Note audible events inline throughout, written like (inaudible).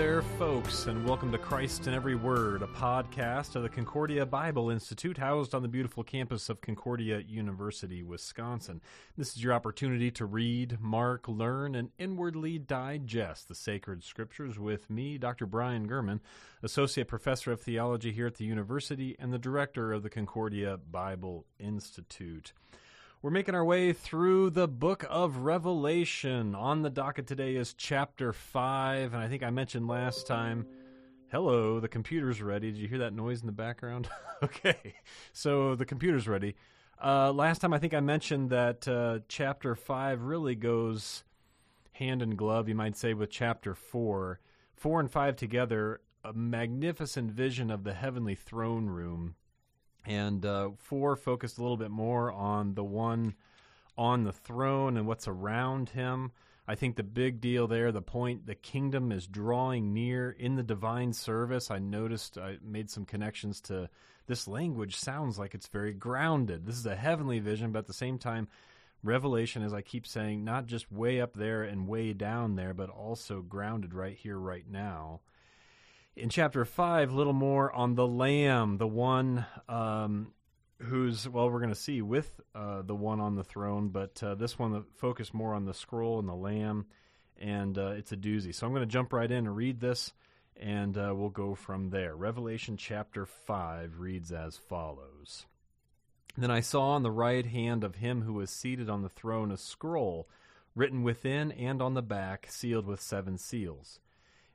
there, folks, and welcome to Christ in Every Word, a podcast of the Concordia Bible Institute housed on the beautiful campus of Concordia University, Wisconsin. This is your opportunity to read, mark, learn, and inwardly digest the sacred scriptures with me, Dr. Brian German, Associate Professor of Theology here at the university and the Director of the Concordia Bible Institute. We're making our way through the book of Revelation. On the docket today is chapter 5, and I think I mentioned last time. Hello, the computer's ready. Did you hear that noise in the background? (laughs) okay, so the computer's ready. Uh, last time I think I mentioned that uh, chapter 5 really goes hand in glove, you might say, with chapter 4. 4 and 5 together, a magnificent vision of the heavenly throne room and uh, four focused a little bit more on the one on the throne and what's around him. I think the big deal there, the point, the kingdom is drawing near in the divine service. I noticed I made some connections to this language sounds like it's very grounded. This is a heavenly vision, but at the same time, revelation, as I keep saying, not just way up there and way down there, but also grounded right here, right now in chapter 5 a little more on the lamb the one um, who's well we're going to see with uh, the one on the throne but uh, this one focus more on the scroll and the lamb and uh, it's a doozy. So i'm going to jump right in and read this and uh, we'll go from there. Revelation chapter 5 reads as follows. Then i saw on the right hand of him who was seated on the throne a scroll written within and on the back sealed with seven seals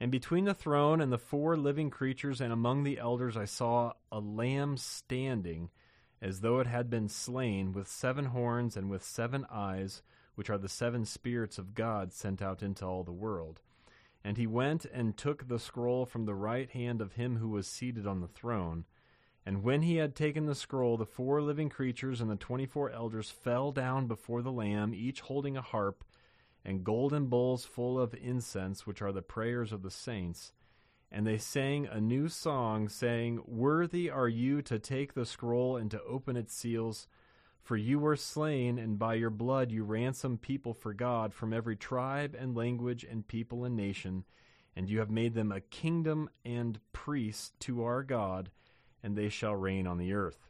And between the throne and the four living creatures and among the elders I saw a lamb standing, as though it had been slain, with seven horns and with seven eyes, which are the seven spirits of God sent out into all the world. And he went and took the scroll from the right hand of him who was seated on the throne. And when he had taken the scroll, the four living creatures and the twenty four elders fell down before the Lamb, each holding a harp and golden bowls full of incense, which are the prayers of the saints. And they sang a new song, saying, Worthy are you to take the scroll and to open its seals. For you were slain, and by your blood you ransomed people for God from every tribe and language and people and nation, and you have made them a kingdom and priests to our God, and they shall reign on the earth.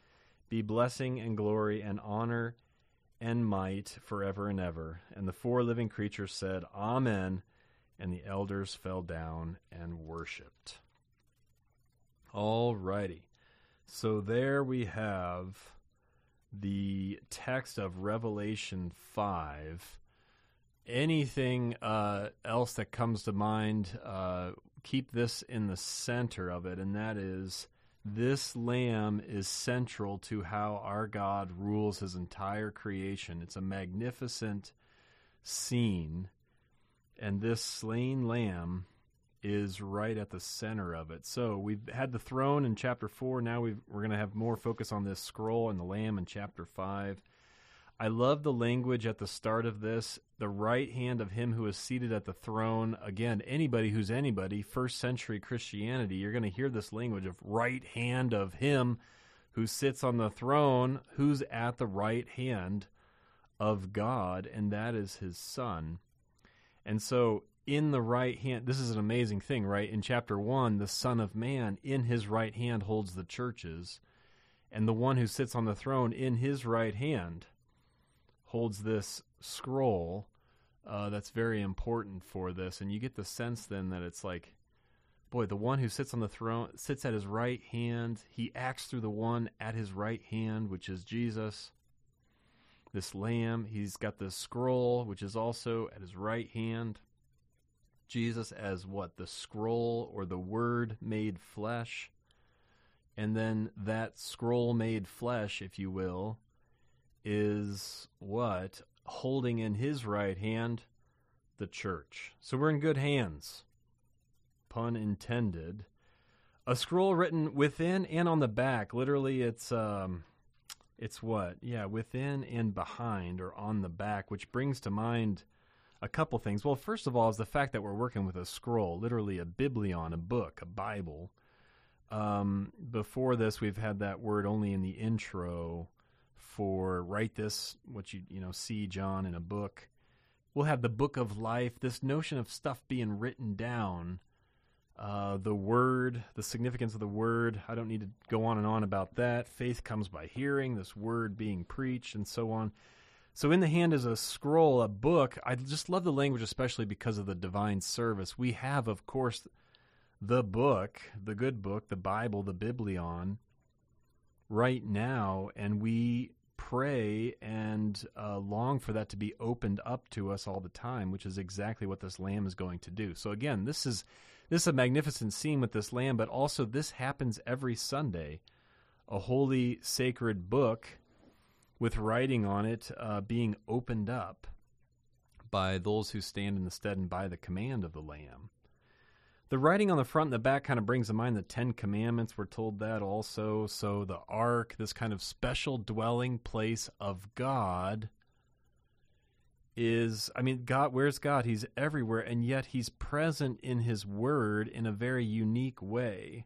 be blessing and glory and honor and might forever and ever. And the four living creatures said, Amen. And the elders fell down and worshiped. All righty. So there we have the text of Revelation 5. Anything uh, else that comes to mind, uh, keep this in the center of it, and that is this lamb is central to how our God rules his entire creation. It's a magnificent scene, and this slain lamb is right at the center of it. So we've had the throne in chapter 4. Now we are going to have more focus on this scroll and the lamb in chapter 5. I love the language at the start of this. The right hand of him who is seated at the throne. Again, anybody who's anybody, first century Christianity, you're going to hear this language of right hand of him who sits on the throne, who's at the right hand of God, and that is his son. And so, in the right hand, this is an amazing thing, right? In chapter 1, the Son of Man in his right hand holds the churches, and the one who sits on the throne in his right hand holds this scroll uh, that's very important for this. And you get the sense then that it's like, boy, the one who sits on the throne sits at his right hand. He acts through the one at his right hand, which is Jesus. This lamb, he's got the scroll, which is also at his right hand. Jesus as what? The scroll or the word made flesh. And then that scroll made flesh, if you will, is what? Holding in his right hand the church. So we're in good hands. Pun intended. A scroll written within and on the back. Literally, it's um, it's what? Yeah, within and behind or on the back, which brings to mind a couple things. Well, first of all, is the fact that we're working with a scroll, literally a biblion, a book, a Bible. Um, before this, we've had that word only in the intro for write this, what you you know see John in a book. We'll have the book of life. This notion of stuff being written down, uh, the word, the significance of the word. I don't need to go on and on about that. Faith comes by hearing. This word being preached, and so on. So in the hand is a scroll, a book. I just love the language, especially because of the divine service. We have, of course, the book, the good book, the Bible, the Biblion, right now, and we pray and uh, long for that to be opened up to us all the time, which is exactly what this lamb is going to do. So again, this is this is a magnificent scene with this lamb, but also this happens every Sunday. A holy, sacred book with writing on it uh, being opened up by those who stand in the stead and by the command of the Lamb. The writing on the front and the back kind of brings to mind the Ten Commandments. We're told that also. So the ark, this kind of special dwelling place of God, is I mean, God, where's God? He's everywhere, and yet He's present in His Word in a very unique way.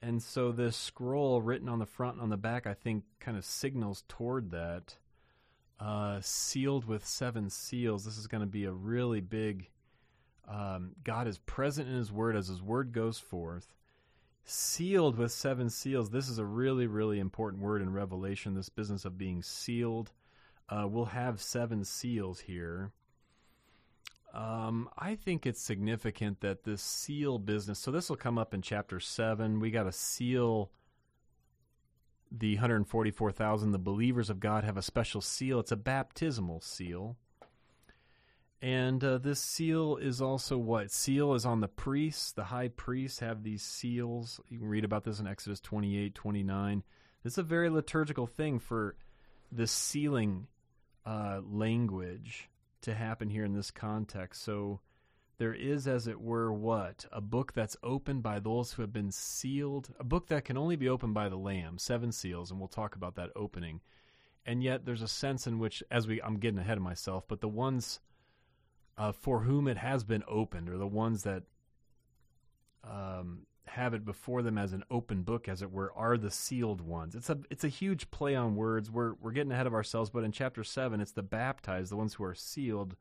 And so this scroll written on the front and on the back, I think, kind of signals toward that. Uh, sealed with seven seals. This is going to be a really big um, God is present in His Word as His Word goes forth. Sealed with seven seals. This is a really, really important word in Revelation, this business of being sealed. Uh, we'll have seven seals here. Um, I think it's significant that this seal business, so this will come up in chapter 7. We got to seal the 144,000. The believers of God have a special seal, it's a baptismal seal. And uh, this seal is also what? Seal is on the priests. The high priests have these seals. You can read about this in Exodus 28, 29. This is a very liturgical thing for the sealing uh, language to happen here in this context. So there is, as it were, what? A book that's opened by those who have been sealed. A book that can only be opened by the Lamb, seven seals, and we'll talk about that opening. And yet there's a sense in which, as we, I'm getting ahead of myself, but the ones uh, for whom it has been opened, or the ones that um, have it before them as an open book, as it were, are the sealed ones. It's a it's a huge play on words. We're we're getting ahead of ourselves, but in chapter seven, it's the baptized, the ones who are sealed,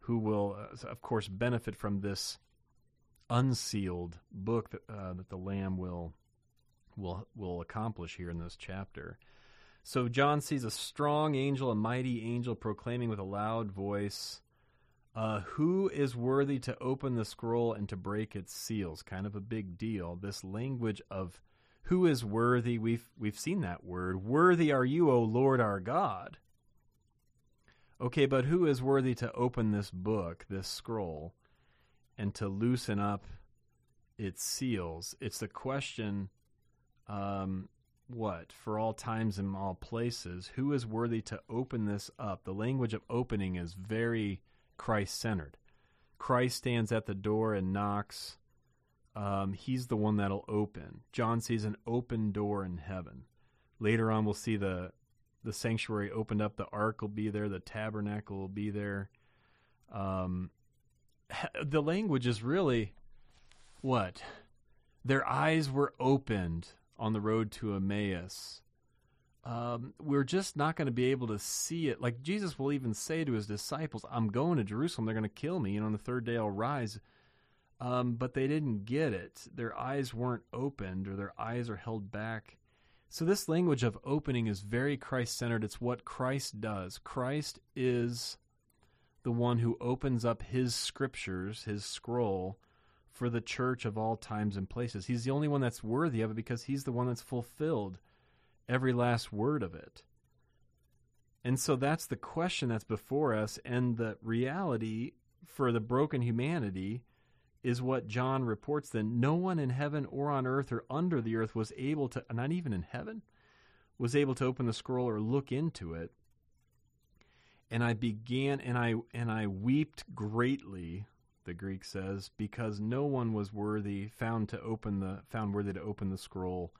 who will, uh, of course, benefit from this unsealed book that uh, that the Lamb will will will accomplish here in this chapter. So John sees a strong angel, a mighty angel, proclaiming with a loud voice. Uh, who is worthy to open the scroll and to break its seals? Kind of a big deal. This language of who is worthy, we've we've seen that word. Worthy are you, O Lord our God. Okay, but who is worthy to open this book, this scroll, and to loosen up its seals? It's the question um, what? For all times and all places, who is worthy to open this up? The language of opening is very Christ centered. Christ stands at the door and knocks. Um, he's the one that'll open. John sees an open door in heaven. Later on, we'll see the the sanctuary opened up. The ark will be there. The tabernacle will be there. Um, the language is really what? Their eyes were opened on the road to Emmaus um, we're just not going to be able to see it. Like Jesus will even say to his disciples, I'm going to Jerusalem. They're going to kill me. And on the third day, I'll rise. Um, but they didn't get it. Their eyes weren't opened or their eyes are held back. So, this language of opening is very Christ centered. It's what Christ does. Christ is the one who opens up his scriptures, his scroll, for the church of all times and places. He's the only one that's worthy of it because he's the one that's fulfilled every last word of it. And so that's the question that's before us. And the reality for the broken humanity is what John reports then. No one in heaven or on earth or under the earth was able to, not even in heaven, was able to open the scroll or look into it. And I began and I and I wept greatly, the Greek says, because no one was worthy found to open the found worthy to open the scroll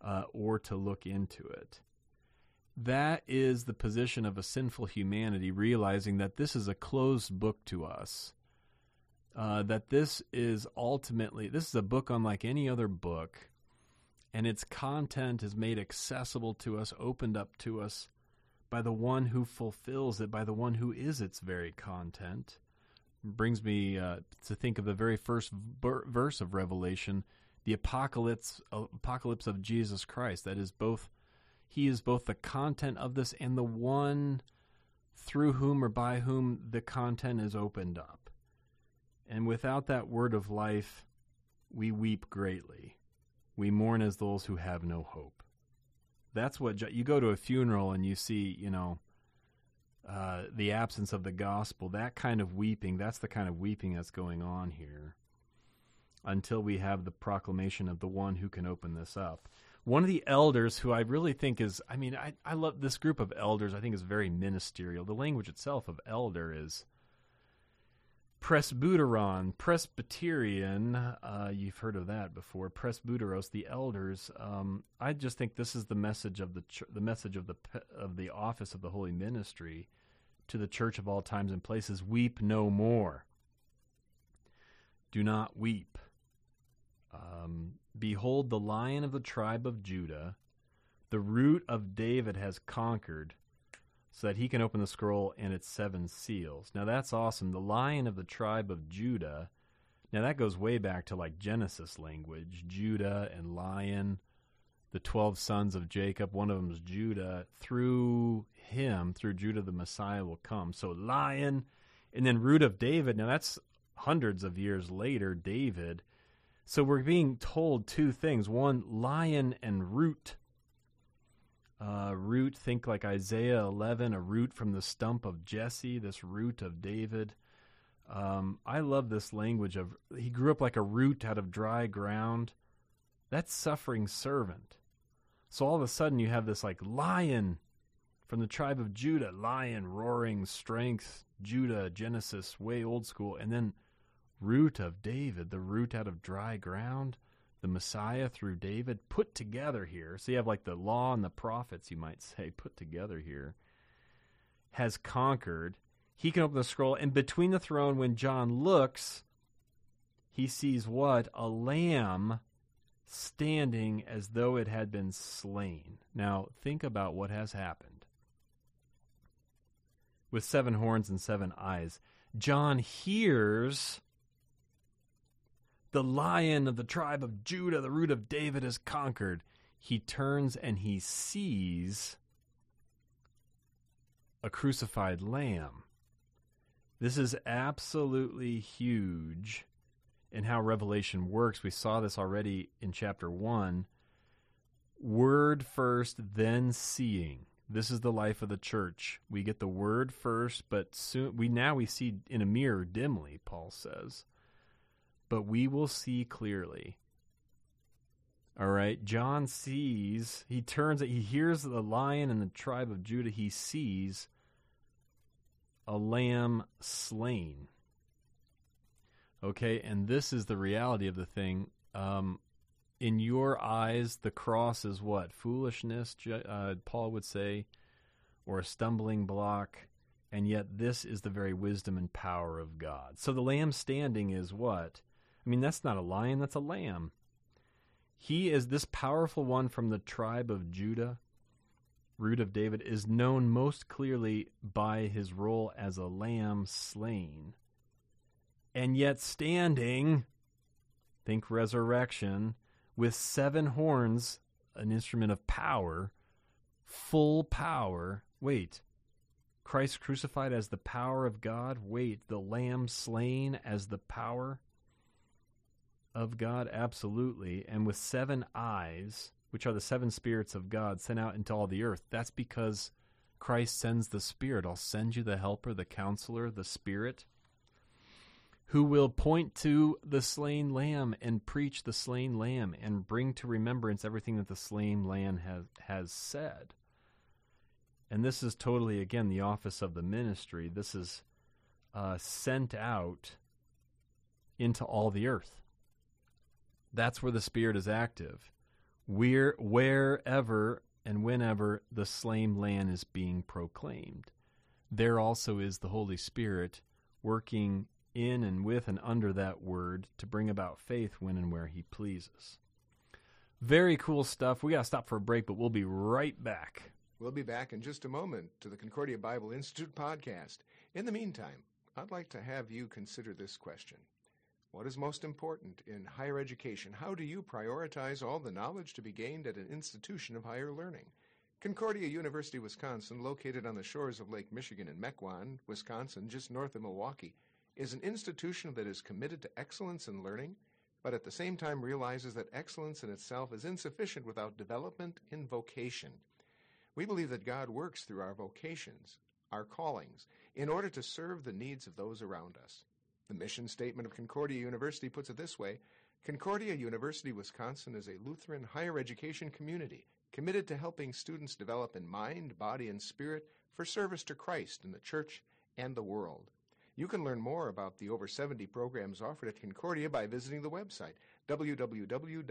uh, or to look into it. That is the position of a sinful humanity, realizing that this is a closed book to us. Uh, that this is ultimately this is a book unlike any other book, and its content is made accessible to us, opened up to us by the one who fulfills it, by the one who is its very content. brings me uh, to think of the very first verse of Revelation, the apocalypse, apocalypse of Jesus Christ. That is both he is both the content of this and the one through whom or by whom the content is opened up. And without that word of life, we weep greatly. We mourn as those who have no hope. That's what you go to a funeral and you see, you know, uh, the absence of the gospel. That kind of weeping, that's the kind of weeping that's going on here until we have the proclamation of the one who can open this up one of the elders who I really think is, I mean, I, I love this group of elders, I think is very ministerial. The language itself of elder is presbyteron, Presbyterian. Uh, you've heard of that before. Presbyteros, the elders. Um, I just think this is the message of the ch- the message of the of the office of the holy ministry to the church of all times and places. Weep no more. Do not weep. Um, Behold, the lion of the tribe of Judah, the root of David has conquered, so that he can open the scroll and its seven seals. Now that's awesome. The lion of the tribe of Judah. Now that goes way back to like Genesis language Judah and lion, the 12 sons of Jacob. One of them is Judah. Through him, through Judah, the Messiah will come. So lion, and then root of David. Now that's hundreds of years later, David so we're being told two things one, lion and root. Uh, root, think like Isaiah 11, a root from the stump of Jesse, this root of David. Um, I love this language of he grew up like a root out of dry ground. That's suffering servant. So all of a sudden you have this like lion from the tribe of Judah, lion, roaring, strength, Judah, Genesis, way old school, and then root of David, the root out of dry ground, the Messiah through David put together here. So you have like the law and the prophets, you might say, put together here, has conquered. He can open the scroll, and between the throne, when John looks, he sees what? A lamb standing as though it had been slain. Now, think about what has happened. With seven horns and seven eyes, John hears the lion of the tribe of Judah, the root of David, is conquered. He turns and he sees a crucified lamb. This is absolutely huge in how Revelation works. We saw this already in chapter 1. Word first, then seeing. This is the life of the church. We get the word first, but soon we now we see in a mirror dimly, Paul says but we will see clearly. All right, John sees, he turns, he hears the lion in the tribe of Judah, he sees a lamb slain. Okay, and this is the reality of the thing. Um, in your eyes, the cross is what? Foolishness, uh, Paul would say, or a stumbling block. And yet, this is the very wisdom and power of God. So the lamb standing is what? I mean, that's not a lion, that's a lamb. He is this powerful one from the tribe of Judah, root of David, is known most clearly by his role as a lamb slain. And yet, standing, think resurrection, with seven horns, an instrument of power, full power. Wait, Christ crucified as the power of God? Wait, the Lamb slain as the power of God? Absolutely. And with seven eyes, which are the seven spirits of God sent out into all the earth. That's because Christ sends the Spirit. I'll send you the Helper, the Counselor, the Spirit, who will point to the slain Lamb and preach the slain Lamb and bring to remembrance everything that the slain Lamb has, has said. And this is totally, again, the office of the ministry. This is uh, sent out into all the earth. That's where the Spirit is active. We're, wherever and whenever the slain lamb is being proclaimed, there also is the Holy Spirit working in and with and under that word to bring about faith when and where He pleases. Very cool stuff. We got to stop for a break, but we'll be right back. We'll be back in just a moment to the Concordia Bible Institute podcast. In the meantime, I'd like to have you consider this question. What is most important in higher education? How do you prioritize all the knowledge to be gained at an institution of higher learning? Concordia University, Wisconsin, located on the shores of Lake Michigan in Mequon, Wisconsin, just north of Milwaukee, is an institution that is committed to excellence in learning, but at the same time realizes that excellence in itself is insufficient without development in vocation. We believe that God works through our vocations, our callings, in order to serve the needs of those around us. The mission statement of Concordia University puts it this way Concordia University, Wisconsin is a Lutheran higher education community committed to helping students develop in mind, body, and spirit for service to Christ in the church and the world. You can learn more about the over 70 programs offered at Concordia by visiting the website www.cuw.edu.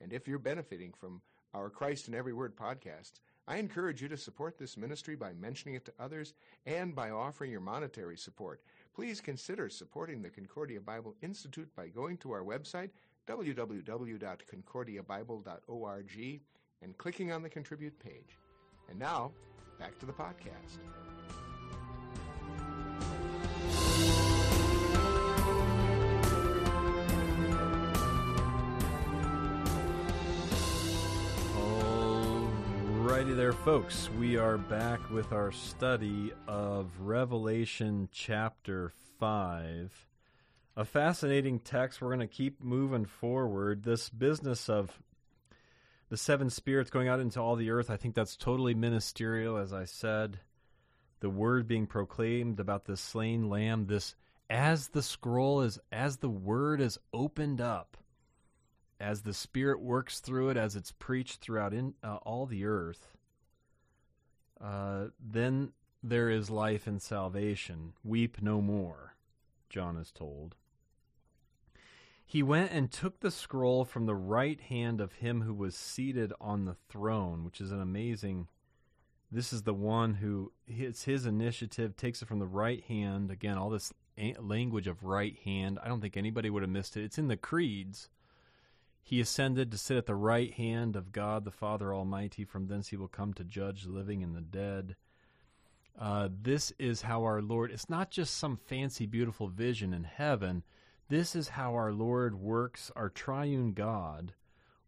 And if you're benefiting from our Christ in Every Word podcasts, I encourage you to support this ministry by mentioning it to others and by offering your monetary support. Please consider supporting the Concordia Bible Institute by going to our website, www.concordiabible.org, and clicking on the Contribute page. And now, back to the podcast. Alrighty there, folks. We are back with our study of Revelation chapter 5. A fascinating text. We're going to keep moving forward. This business of the seven spirits going out into all the earth, I think that's totally ministerial, as I said. The word being proclaimed about the slain lamb, this as the scroll is, as the word is opened up as the Spirit works through it, as it's preached throughout in, uh, all the earth, uh, then there is life and salvation. Weep no more, John is told. He went and took the scroll from the right hand of him who was seated on the throne, which is an amazing. This is the one who it's his initiative, takes it from the right hand. Again, all this language of right hand. I don't think anybody would have missed it. It's in the creeds he ascended to sit at the right hand of God the Father Almighty. From thence he will come to judge the living and the dead. Uh, this is how our Lord, it's not just some fancy, beautiful vision in heaven. This is how our Lord works, our triune God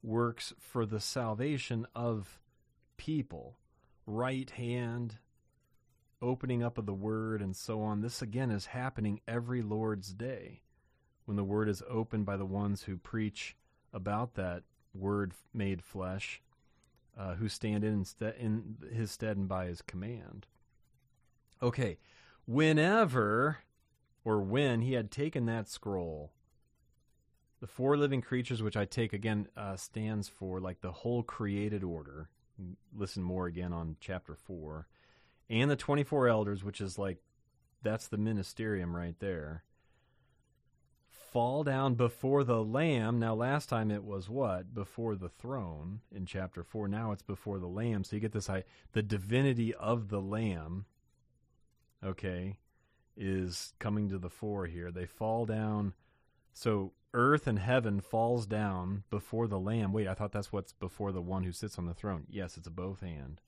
works for the salvation of people. Right hand, opening up of the word, and so on. This again is happening every Lord's day when the word is opened by the ones who preach about that Word made flesh, uh, who stand in, instead, in his stead and by his command. Okay, whenever or when he had taken that scroll, the four living creatures, which I take again, uh, stands for like the whole created order. Listen more again on chapter 4. And the 24 elders, which is like, that's the ministerium right there fall down before the Lamb. Now, last time it was what? Before the throne in chapter 4. Now it's before the Lamb. So you get this the divinity of the Lamb, okay, is coming to the fore here. They fall down. So earth and heaven falls down before the Lamb. Wait, I thought that's what's before the one who sits on the throne. Yes, it's a both hand.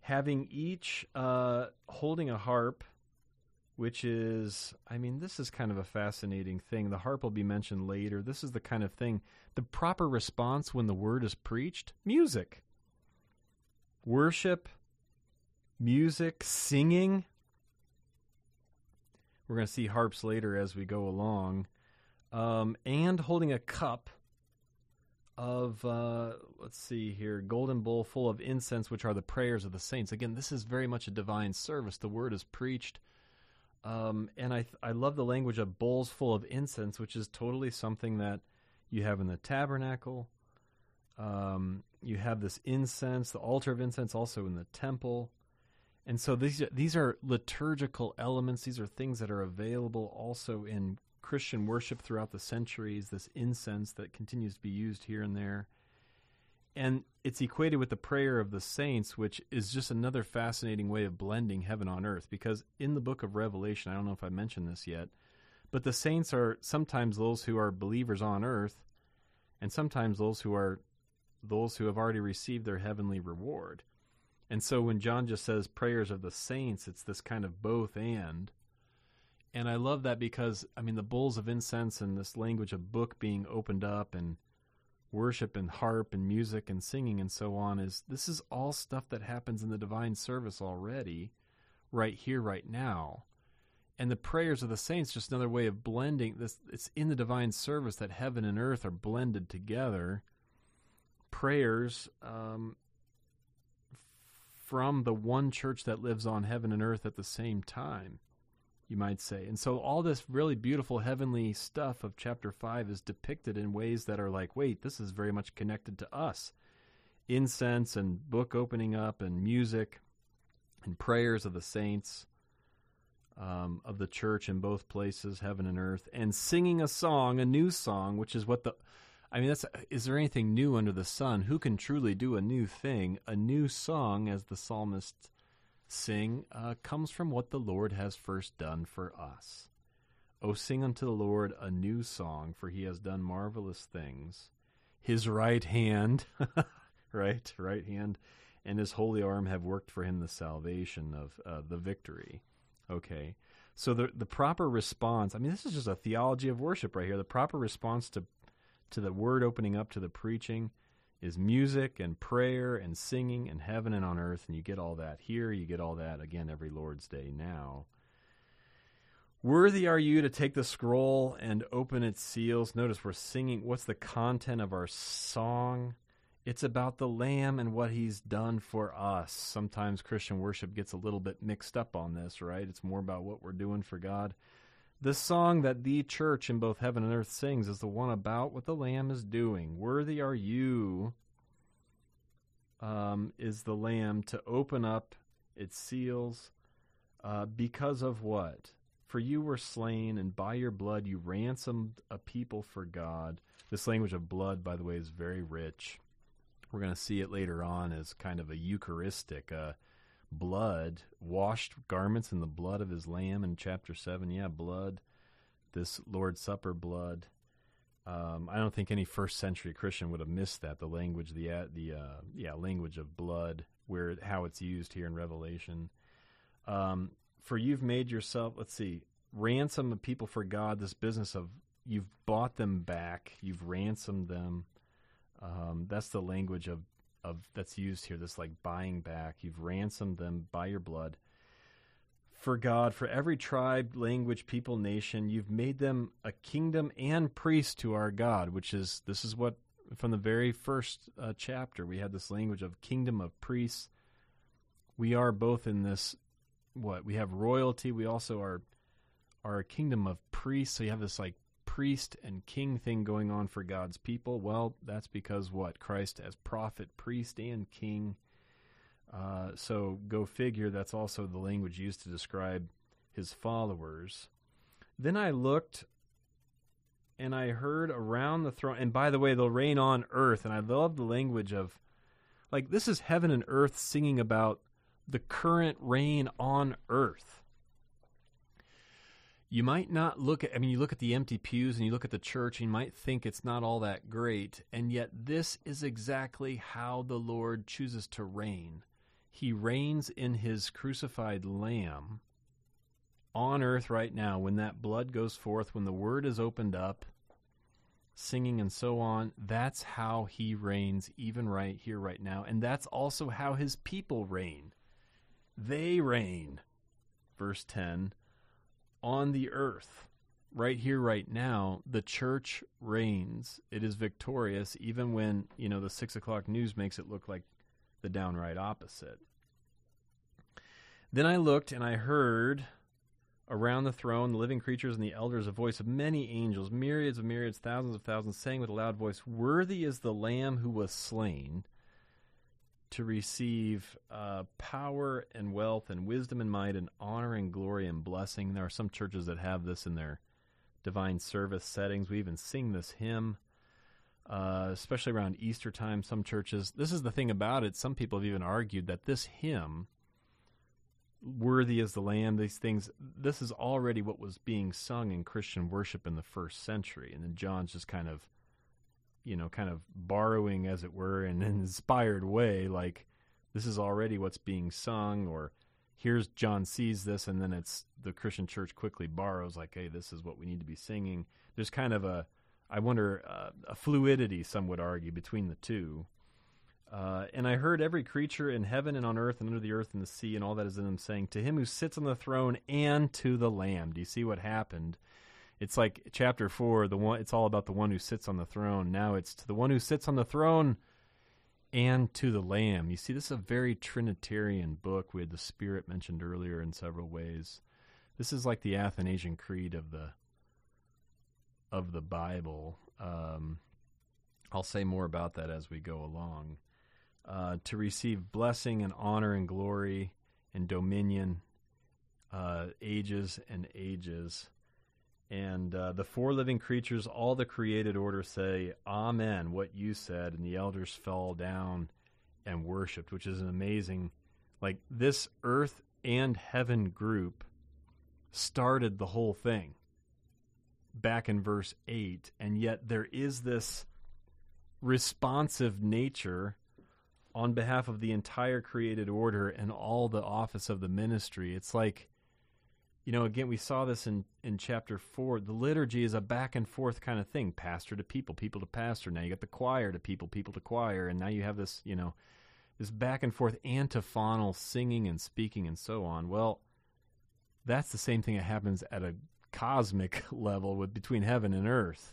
Having each uh, holding a harp which is, I mean, this is kind of a fascinating thing. The harp will be mentioned later. This is the kind of thing, the proper response when the word is preached music. worship, music, singing. We're going to see harps later as we go along, um, and holding a cup of uh, let's see here, golden bowl full of incense, which are the prayers of the saints. Again, this is very much a divine service. The word is preached, um, and I I love the language of bowls full of incense, which is totally something that you have in the tabernacle. Um, you have this incense, the altar of incense, also in the temple. And so these these are liturgical elements. These are things that are available also in Christian worship throughout the centuries, this incense that continues to be used here and there. And it's equated with the prayer of the saints, which is just another fascinating way of blending heaven on earth. Because in the book of Revelation, I don't know if I mentioned this yet, but the saints are sometimes those who are believers on earth, and sometimes those who are those who have already received their heavenly reward. And so when John just says prayers of the saints, it's this kind of both and. And I love that because, I mean, the bowls of incense and this language of book being opened up and worship and harp and music and singing and so on is this is all stuff that happens in the divine service already, right here, right now. And the prayers of the saints, just another way of blending this. It's in the divine service that heaven and earth are blended together. Prayers um, from the one church that lives on heaven and earth at the same time you might say. And so all this really beautiful heavenly stuff of chapter 5 is depicted in ways that are like, wait, this is very much connected to us. Incense and book opening up and music and prayers of the saints um, of the church in both places, heaven and earth, and singing a song, a new song, which is what the. I mean, that's is there anything new under the sun? Who can truly do a new thing? A new song, as the psalmist sing uh, comes from what the Lord has first done for us. O sing unto the Lord a new song, for he has done marvelous things. His right hand, (laughs) right, right hand, and his holy arm have worked for him the salvation of uh, the victory. Okay, so the the proper response. I mean, this is just a theology of worship right here. The proper response to to the word opening up to the preaching is music and prayer and singing and heaven and on earth, and you get all that here. You get all that again every Lord's Day now. Worthy are you to take the scroll and open its seals. Notice we're singing. What's the content of our song? It's about the Lamb and what He's done for us. Sometimes Christian worship gets a little bit mixed up on this, right? It's more about what we're doing for God. The song that the church in both heaven and earth sings is the one about what the Lamb is doing. Worthy are you, um, is the Lamb, to open up its seals. Uh, because of what? For you were slain, and by your blood you ransomed a people for God. This language of blood, by the way, is very rich. We're going to see it later on as kind of a Eucharistic, uh, blood, washed garments in the blood of his lamb in chapter 7. Yeah, blood, this Lord's Supper blood. Um, I don't think any first century Christian would have missed that the language, the uh, the uh, yeah language of blood, where how it's used here in Revelation. Um, for you've made yourself, let's see, ransom the people for God. This business of you've bought them back, you've ransomed them. Um, that's the language of of that's used here. This like buying back. You've ransomed them by your blood. For God, for every tribe, language, people, nation, you've made them a kingdom and priest to our God, which is this is what from the very first uh, chapter we had this language of kingdom of priests. We are both in this what we have royalty. We also are are a kingdom of priests. So you have this like priest and king thing going on for God's people? Well, that's because what? Christ as prophet, priest, and king. Uh, so go figure, that's also the language used to describe his followers. Then I looked and I heard around the throne, and by the way, they'll reign on earth. And I love the language of, like, this is heaven and earth singing about the current reign on earth you might not look at, I mean, you look at the empty pews and you look at the church and you might think it's not all that great. And yet, this is exactly how the Lord chooses to reign. He reigns in his crucified lamb on earth right now when that blood goes forth, when the word is opened up. singing and so on. That's how he reigns, even right here, right now. And that's also how his people reign. They reign, verse 10, on the earth. Right here, right now, the church reigns. It is victorious, even when, you know, the six o'clock news makes it look like the downright opposite. Then I looked and I heard around the throne, the living creatures and the elders, a voice of many angels, myriads of myriads, thousands of thousands, saying with a loud voice, Worthy is the Lamb who was slain to receive uh, power and wealth and wisdom and might and honor and glory and blessing. There are some churches that have this in their divine service settings. We even sing this hymn. Uh, especially around Easter time, some churches. This is the thing about it. Some people have even argued that this hymn worthy is the lamb these things this is already what was being sung in christian worship in the first century and then john's just kind of you know kind of borrowing as it were in an (laughs) inspired way like this is already what's being sung or here's john sees this and then it's the christian church quickly borrows like hey this is what we need to be singing there's kind of a i wonder uh, a fluidity some would argue between the two uh, and I heard every creature in heaven and on earth and under the earth and the sea and all that is in them saying, To him who sits on the throne and to the Lamb. Do you see what happened? It's like chapter four. The one. It's all about the one who sits on the throne. Now it's to the one who sits on the throne and to the Lamb. You see, this is a very Trinitarian book. We had the Spirit mentioned earlier in several ways. This is like the Athanasian Creed of the of the Bible. Um, I'll say more about that as we go along uh, to receive blessing and honor and glory and dominion, uh, ages and ages. And uh, the four living creatures, all the created order say, Amen, what you said. And the elders fell down and worshiped, which is an amazing, like this earth and heaven group started the whole thing back in verse 8. And yet there is this responsive nature on behalf of the entire created order and all the office of the ministry. It's like, you know, again, we saw this in, in chapter four. The liturgy is a back and forth kind of thing pastor to people, people to pastor. Now you got the choir to people, people to choir. And now you have this, you know, this back and forth antiphonal singing and speaking and so on. Well, that's the same thing that happens at a cosmic (laughs) level with between heaven and earth.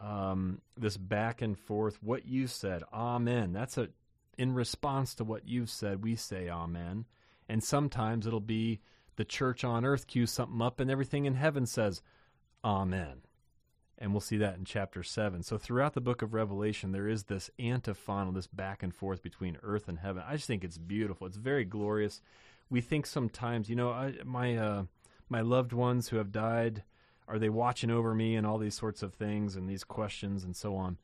Um, this back and forth, what you said, amen. That's a in response to what you've said, we say amen. And sometimes it'll be the church on earth cues something up and everything in heaven says amen. And we'll see that in chapter 7. So throughout the book of Revelation, there is this antiphonal, this back and forth between earth and heaven. I just think it's beautiful. It's very glorious. We think sometimes, you know, I, my uh, my loved ones who have died, are they watching over me and all these sorts of things and these questions and so on.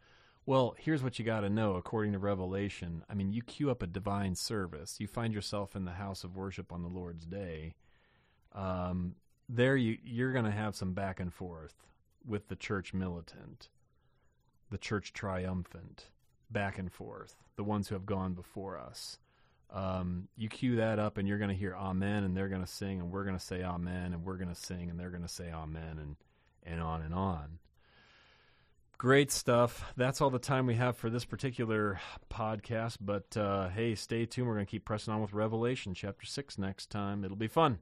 Well, here's what you got to know according to Revelation. I mean, you queue up a divine service, you find yourself in the house of worship on the Lord's day. Um, there, you, you're going to have some back and forth with the church militant, the church triumphant, back and forth, the ones who have gone before us. Um, you cue that up, and you're going to hear Amen, and they're going to sing, and we're going to say Amen, and we're going to sing, and they're going to say Amen, and and on and on. Great stuff. That's all the time we have for this particular podcast. But uh, hey, stay tuned. We're going to keep pressing on with Revelation chapter 6 next time. It'll be fun.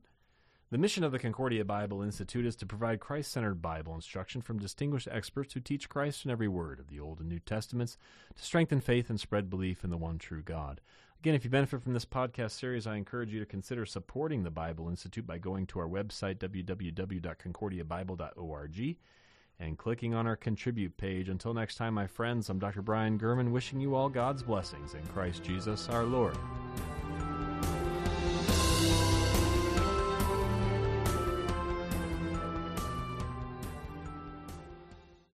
The mission of the Concordia Bible Institute is to provide Christ centered Bible instruction from distinguished experts who teach Christ in every word of the Old and New Testaments to strengthen faith and spread belief in the one true God. Again, if you benefit from this podcast series, I encourage you to consider supporting the Bible Institute by going to our website, www.concordiabible.org and clicking on our contribute page. Until next time, my friends, I'm Dr. Brian German, wishing you all God's blessings in Christ Jesus our Lord.